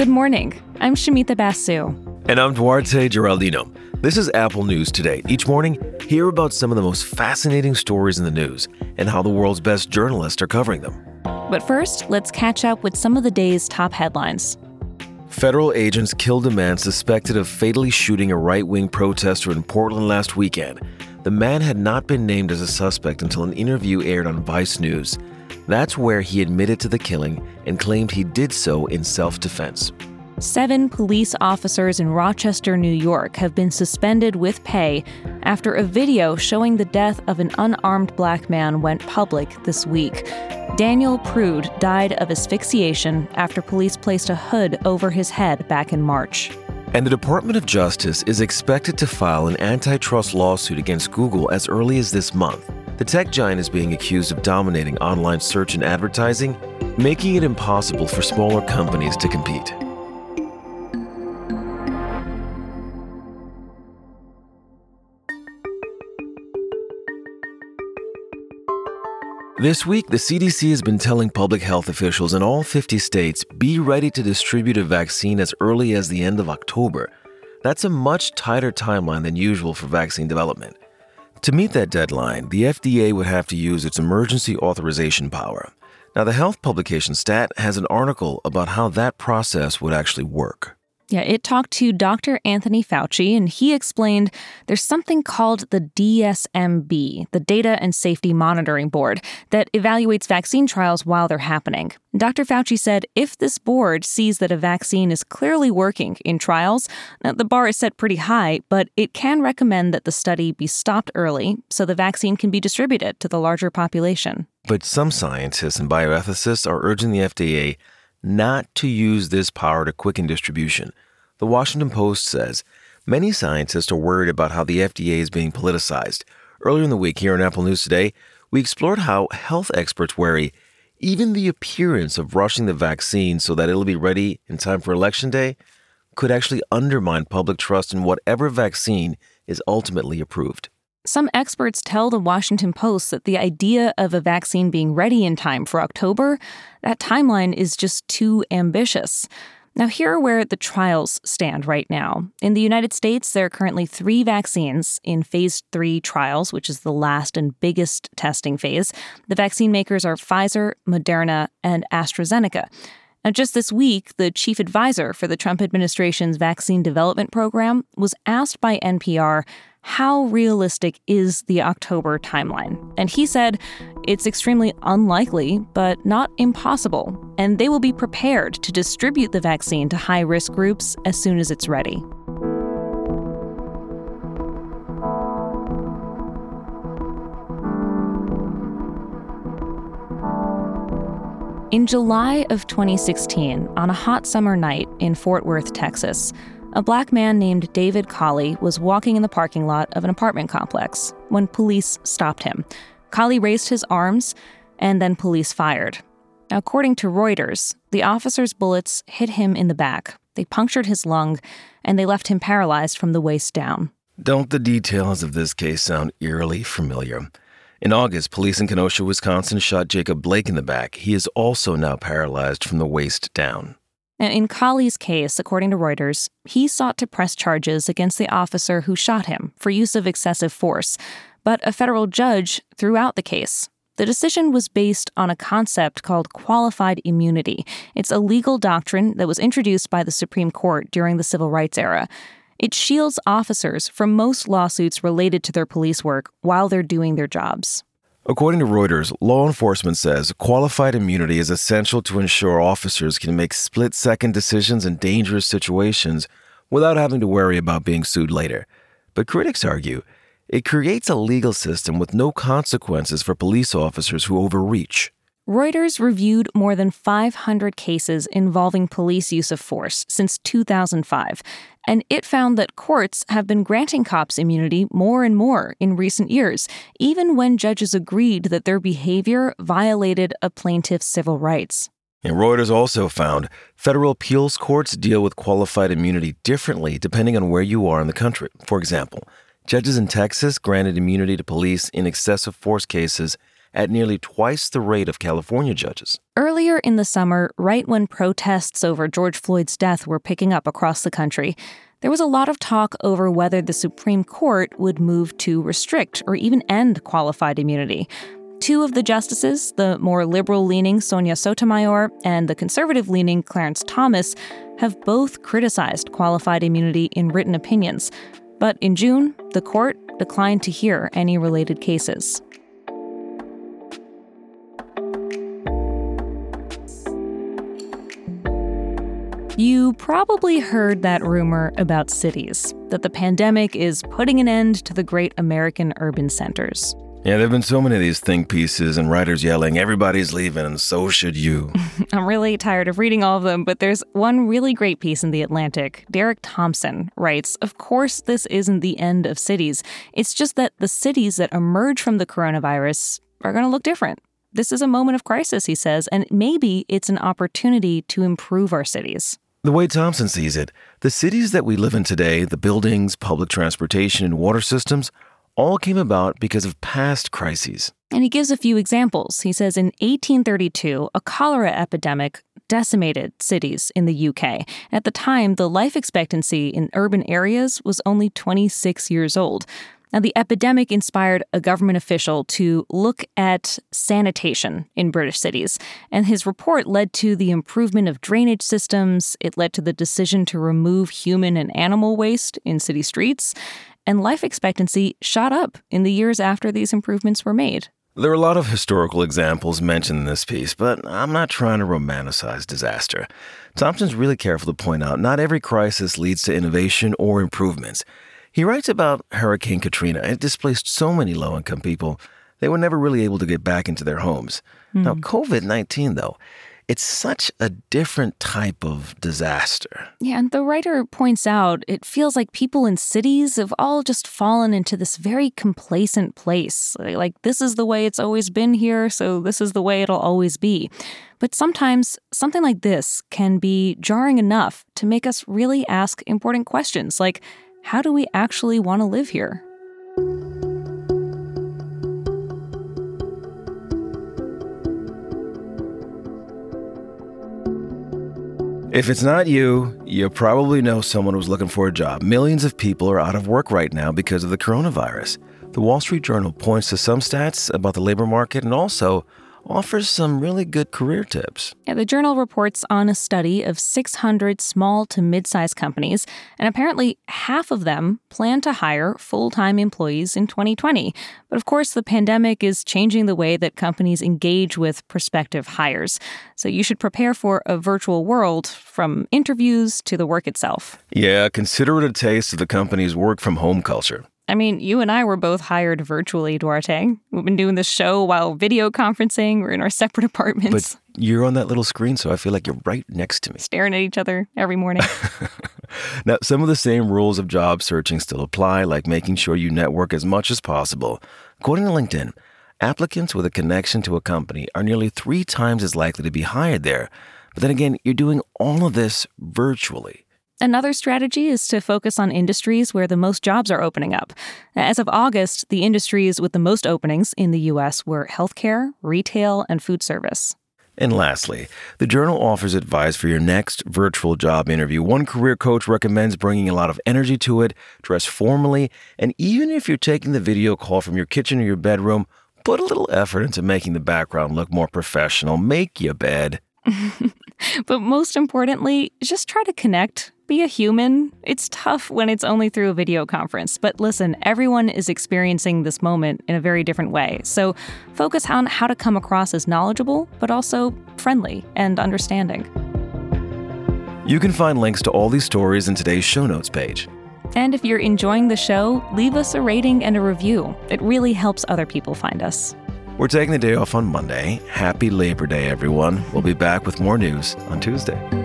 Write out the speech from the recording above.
Good morning. I'm Shamita Basu. And I'm Duarte Geraldino. This is Apple News Today. Each morning, hear about some of the most fascinating stories in the news and how the world's best journalists are covering them. But first, let's catch up with some of the day's top headlines. Federal agents killed a man suspected of fatally shooting a right wing protester in Portland last weekend. The man had not been named as a suspect until an interview aired on Vice News. That's where he admitted to the killing and claimed he did so in self defense. Seven police officers in Rochester, New York have been suspended with pay after a video showing the death of an unarmed black man went public this week. Daniel Prude died of asphyxiation after police placed a hood over his head back in March. And the Department of Justice is expected to file an antitrust lawsuit against Google as early as this month. The tech giant is being accused of dominating online search and advertising, making it impossible for smaller companies to compete. This week, the CDC has been telling public health officials in all 50 states be ready to distribute a vaccine as early as the end of October. That's a much tighter timeline than usual for vaccine development. To meet that deadline, the FDA would have to use its emergency authorization power. Now, the health publication Stat has an article about how that process would actually work. Yeah, it talked to Dr. Anthony Fauci, and he explained there's something called the DSMB, the Data and Safety Monitoring Board, that evaluates vaccine trials while they're happening. Dr. Fauci said if this board sees that a vaccine is clearly working in trials, uh, the bar is set pretty high, but it can recommend that the study be stopped early so the vaccine can be distributed to the larger population. But some scientists and bioethicists are urging the FDA not to use this power to quicken distribution. The Washington Post says many scientists are worried about how the FDA is being politicized. Earlier in the week, here on Apple News Today, we explored how health experts worry even the appearance of rushing the vaccine so that it'll be ready in time for Election Day could actually undermine public trust in whatever vaccine is ultimately approved. Some experts tell the Washington Post that the idea of a vaccine being ready in time for October, that timeline is just too ambitious. Now, here are where the trials stand right now. In the United States, there are currently three vaccines in phase three trials, which is the last and biggest testing phase. The vaccine makers are Pfizer, Moderna, and AstraZeneca. Now, just this week, the chief advisor for the Trump administration's vaccine development program was asked by NPR how realistic is the October timeline? And he said it's extremely unlikely, but not impossible, and they will be prepared to distribute the vaccine to high risk groups as soon as it's ready. In July of 2016, on a hot summer night in Fort Worth, Texas, a black man named David Colley was walking in the parking lot of an apartment complex when police stopped him. Colley raised his arms, and then police fired. According to Reuters, the officer's bullets hit him in the back. They punctured his lung, and they left him paralyzed from the waist down. Don't the details of this case sound eerily familiar? In August, police in Kenosha, Wisconsin shot Jacob Blake in the back. He is also now paralyzed from the waist down. In Colley's case, according to Reuters, he sought to press charges against the officer who shot him for use of excessive force, but a federal judge threw out the case. The decision was based on a concept called qualified immunity. It's a legal doctrine that was introduced by the Supreme Court during the Civil Rights era. It shields officers from most lawsuits related to their police work while they're doing their jobs. According to Reuters, law enforcement says qualified immunity is essential to ensure officers can make split second decisions in dangerous situations without having to worry about being sued later. But critics argue it creates a legal system with no consequences for police officers who overreach. Reuters reviewed more than 500 cases involving police use of force since 2005, and it found that courts have been granting cops immunity more and more in recent years, even when judges agreed that their behavior violated a plaintiff's civil rights. And Reuters also found federal appeals courts deal with qualified immunity differently depending on where you are in the country. For example, judges in Texas granted immunity to police in excessive force cases at nearly twice the rate of California judges. Earlier in the summer, right when protests over George Floyd's death were picking up across the country, there was a lot of talk over whether the Supreme Court would move to restrict or even end qualified immunity. Two of the justices, the more liberal leaning Sonia Sotomayor and the conservative leaning Clarence Thomas, have both criticized qualified immunity in written opinions. But in June, the court declined to hear any related cases. You probably heard that rumor about cities that the pandemic is putting an end to the great American urban centers. Yeah, there have been so many of these think pieces and writers yelling, everybody's leaving, and so should you. I'm really tired of reading all of them, but there's one really great piece in The Atlantic. Derek Thompson writes Of course, this isn't the end of cities. It's just that the cities that emerge from the coronavirus are going to look different. This is a moment of crisis, he says, and maybe it's an opportunity to improve our cities. The way Thompson sees it, the cities that we live in today, the buildings, public transportation, and water systems, all came about because of past crises. And he gives a few examples. He says in 1832, a cholera epidemic decimated cities in the UK. At the time, the life expectancy in urban areas was only 26 years old. Now, the epidemic inspired a government official to look at sanitation in British cities, and his report led to the improvement of drainage systems. It led to the decision to remove human and animal waste in city streets and life expectancy shot up in the years after these improvements were made. There are a lot of historical examples mentioned in this piece, but I'm not trying to romanticize disaster. Thompson's really careful to point out not every crisis leads to innovation or improvements. He writes about Hurricane Katrina. It displaced so many low income people, they were never really able to get back into their homes. Mm. Now, COVID 19, though, it's such a different type of disaster. Yeah, and the writer points out it feels like people in cities have all just fallen into this very complacent place. Like, this is the way it's always been here, so this is the way it'll always be. But sometimes something like this can be jarring enough to make us really ask important questions like, how do we actually want to live here? If it's not you, you probably know someone who's looking for a job. Millions of people are out of work right now because of the coronavirus. The Wall Street Journal points to some stats about the labor market and also offers some really good career tips. Yeah, the journal reports on a study of 600 small to mid sized companies, and apparently half of them plan to hire full time employees in 2020. But of course, the pandemic is changing the way that companies engage with prospective hires. So you should prepare for a virtual world from interviews to the work itself. Yeah, consider it a taste of the company's work from home culture. I mean, you and I were both hired virtually, Duarte. We've been doing this show while video conferencing. We're in our separate apartments. But you're on that little screen, so I feel like you're right next to me. Staring at each other every morning. now, some of the same rules of job searching still apply, like making sure you network as much as possible. According to LinkedIn, applicants with a connection to a company are nearly three times as likely to be hired there. But then again, you're doing all of this virtually. Another strategy is to focus on industries where the most jobs are opening up. As of August, the industries with the most openings in the U.S. were healthcare, retail, and food service. And lastly, the journal offers advice for your next virtual job interview. One career coach recommends bringing a lot of energy to it, dress formally, and even if you're taking the video call from your kitchen or your bedroom, put a little effort into making the background look more professional. Make your bed. but most importantly, just try to connect be a human. It's tough when it's only through a video conference, but listen, everyone is experiencing this moment in a very different way. So focus on how to come across as knowledgeable, but also friendly and understanding. You can find links to all these stories in today's show notes page. And if you're enjoying the show, leave us a rating and a review. It really helps other people find us. We're taking the day off on Monday. Happy Labor Day, everyone. We'll be back with more news on Tuesday.